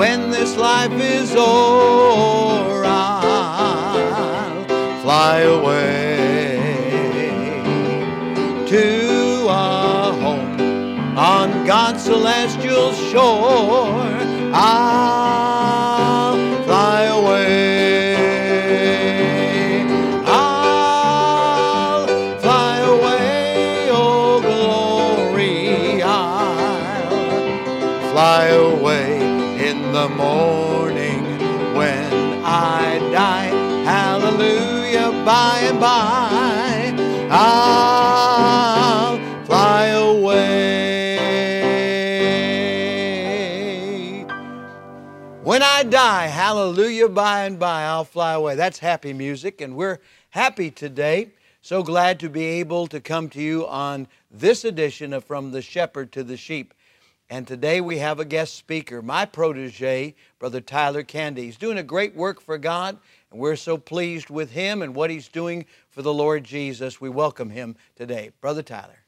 when this life is o'er, I'll fly away to a home on God's celestial shore. I'll fly away in the morning when I die. Hallelujah, by and by. I'll fly away. When I die, hallelujah, by and by, I'll fly away. That's happy music, and we're happy today. So glad to be able to come to you on this edition of From the Shepherd to the Sheep. And today we have a guest speaker, my protege, Brother Tyler Candee. He's doing a great work for God, and we're so pleased with him and what he's doing for the Lord Jesus. We welcome him today. Brother Tyler.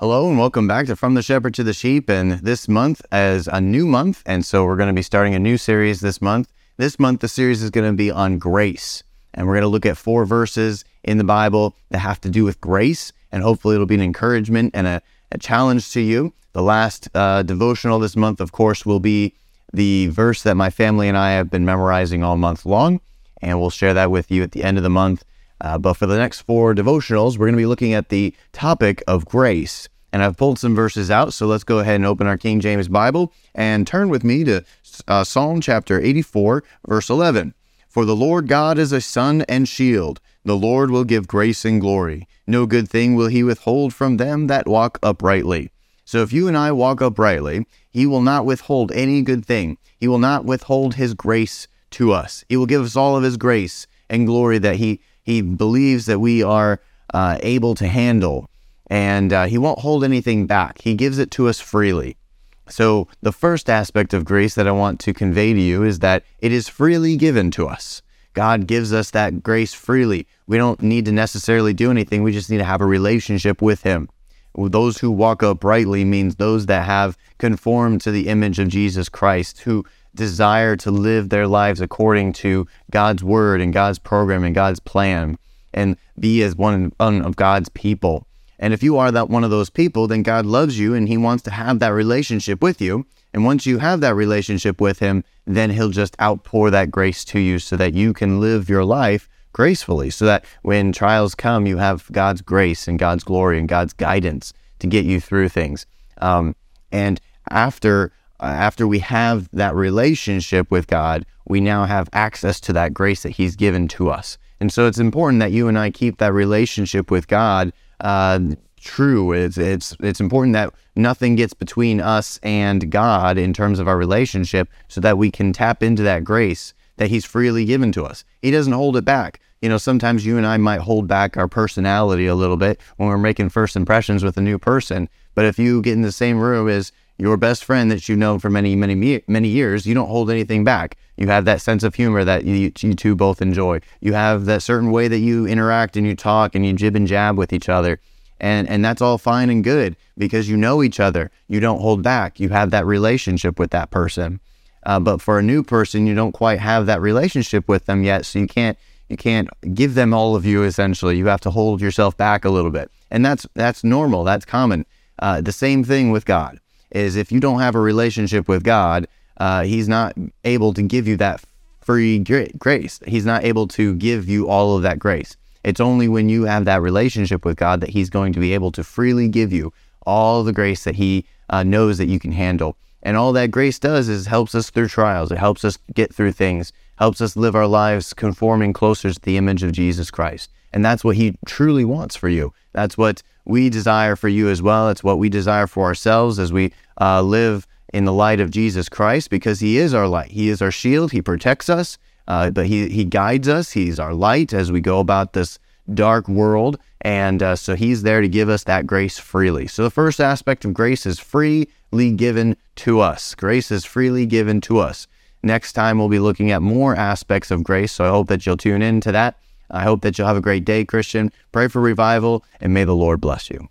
Hello and welcome back to From the Shepherd to the Sheep. And this month is a new month, and so we're going to be starting a new series this month. This month, the series is going to be on grace, and we're going to look at four verses in the Bible that have to do with grace, and hopefully it'll be an encouragement and a, a challenge to you. The last uh, devotional this month, of course, will be the verse that my family and I have been memorizing all month long, and we'll share that with you at the end of the month. Uh, but for the next four devotionals, we're going to be looking at the topic of grace. And I've pulled some verses out, so let's go ahead and open our King James Bible and turn with me to uh, Psalm chapter 84, verse 11. For the Lord God is a sun and shield. The Lord will give grace and glory. No good thing will he withhold from them that walk uprightly. So if you and I walk uprightly, he will not withhold any good thing. He will not withhold his grace to us. He will give us all of his grace and glory that he, he believes that we are uh, able to handle. And uh, he won't hold anything back. He gives it to us freely. So, the first aspect of grace that I want to convey to you is that it is freely given to us. God gives us that grace freely. We don't need to necessarily do anything, we just need to have a relationship with Him. Those who walk uprightly means those that have conformed to the image of Jesus Christ, who desire to live their lives according to God's word and God's program and God's plan and be as one, of God's people. And if you are that one of those people, then God loves you and he wants to have that relationship with you. And once you have that relationship with him, then he'll just outpour that grace to you so that you can live your life gracefully, so that when trials come, you have God's grace and God's glory and God's guidance to get you through things. Um, and after uh, after we have that relationship with God, we now have access to that grace that He's given to us. And so it's important that you and I keep that relationship with God uh, true. It's it's it's important that nothing gets between us and God in terms of our relationship, so that we can tap into that grace that He's freely given to us. He doesn't hold it back. You know, sometimes you and I might hold back our personality a little bit when we're making first impressions with a new person. But if you get in the same room as your best friend that you've known for many, many, many years, you don't hold anything back. You have that sense of humor that you, you two both enjoy. You have that certain way that you interact and you talk and you jib and jab with each other. And, and that's all fine and good because you know each other. You don't hold back. You have that relationship with that person. Uh, but for a new person, you don't quite have that relationship with them yet. So you can't you can't give them all of you. Essentially, you have to hold yourself back a little bit, and that's that's normal. That's common. Uh, the same thing with God is if you don't have a relationship with God, uh, He's not able to give you that free grace. He's not able to give you all of that grace. It's only when you have that relationship with God that He's going to be able to freely give you all the grace that He uh, knows that you can handle. And all that grace does is helps us through trials. It helps us get through things helps us live our lives conforming closer to the image of Jesus Christ. And that's what He truly wants for you. That's what we desire for you as well. It's what we desire for ourselves as we uh, live in the light of Jesus Christ because He is our light. He is our shield. He protects us, uh, but he, he guides us. He's our light as we go about this dark world. And uh, so He's there to give us that grace freely. So the first aspect of grace is freely given to us. Grace is freely given to us. Next time, we'll be looking at more aspects of grace. So I hope that you'll tune in to that. I hope that you'll have a great day, Christian. Pray for revival, and may the Lord bless you.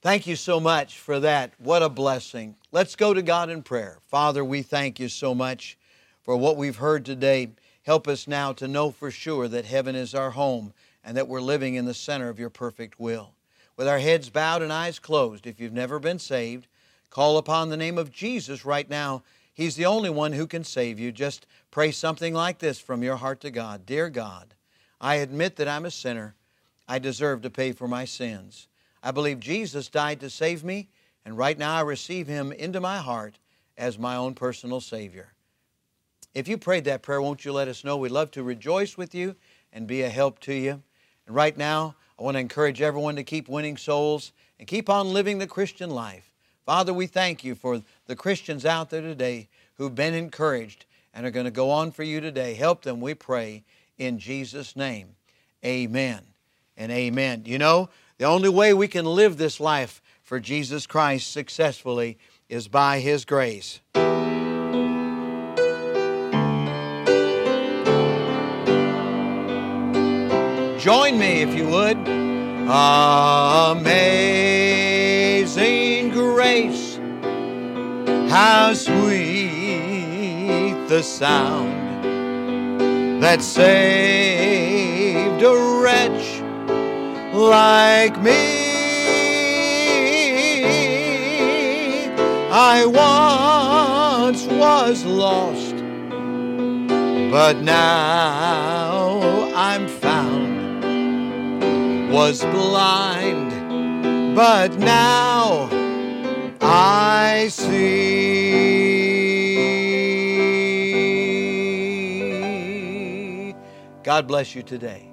Thank you so much for that. What a blessing. Let's go to God in prayer. Father, we thank you so much for what we've heard today. Help us now to know for sure that heaven is our home and that we're living in the center of your perfect will. With our heads bowed and eyes closed, if you've never been saved, call upon the name of Jesus right now. He's the only one who can save you. Just pray something like this from your heart to God Dear God, I admit that I'm a sinner. I deserve to pay for my sins. I believe Jesus died to save me, and right now I receive Him into my heart as my own personal Savior. If you prayed that prayer, won't you let us know? We'd love to rejoice with you and be a help to you. And right now, I want to encourage everyone to keep winning souls and keep on living the Christian life. Father, we thank you for the Christians out there today who've been encouraged and are going to go on for you today. Help them, we pray, in Jesus' name. Amen and amen. You know, the only way we can live this life for Jesus Christ successfully is by His grace. Join me if you would. Amazing grace, how sweet the sound that saved a wretch like me. I once was lost, but now I'm found. Was blind, but now I see. God bless you today.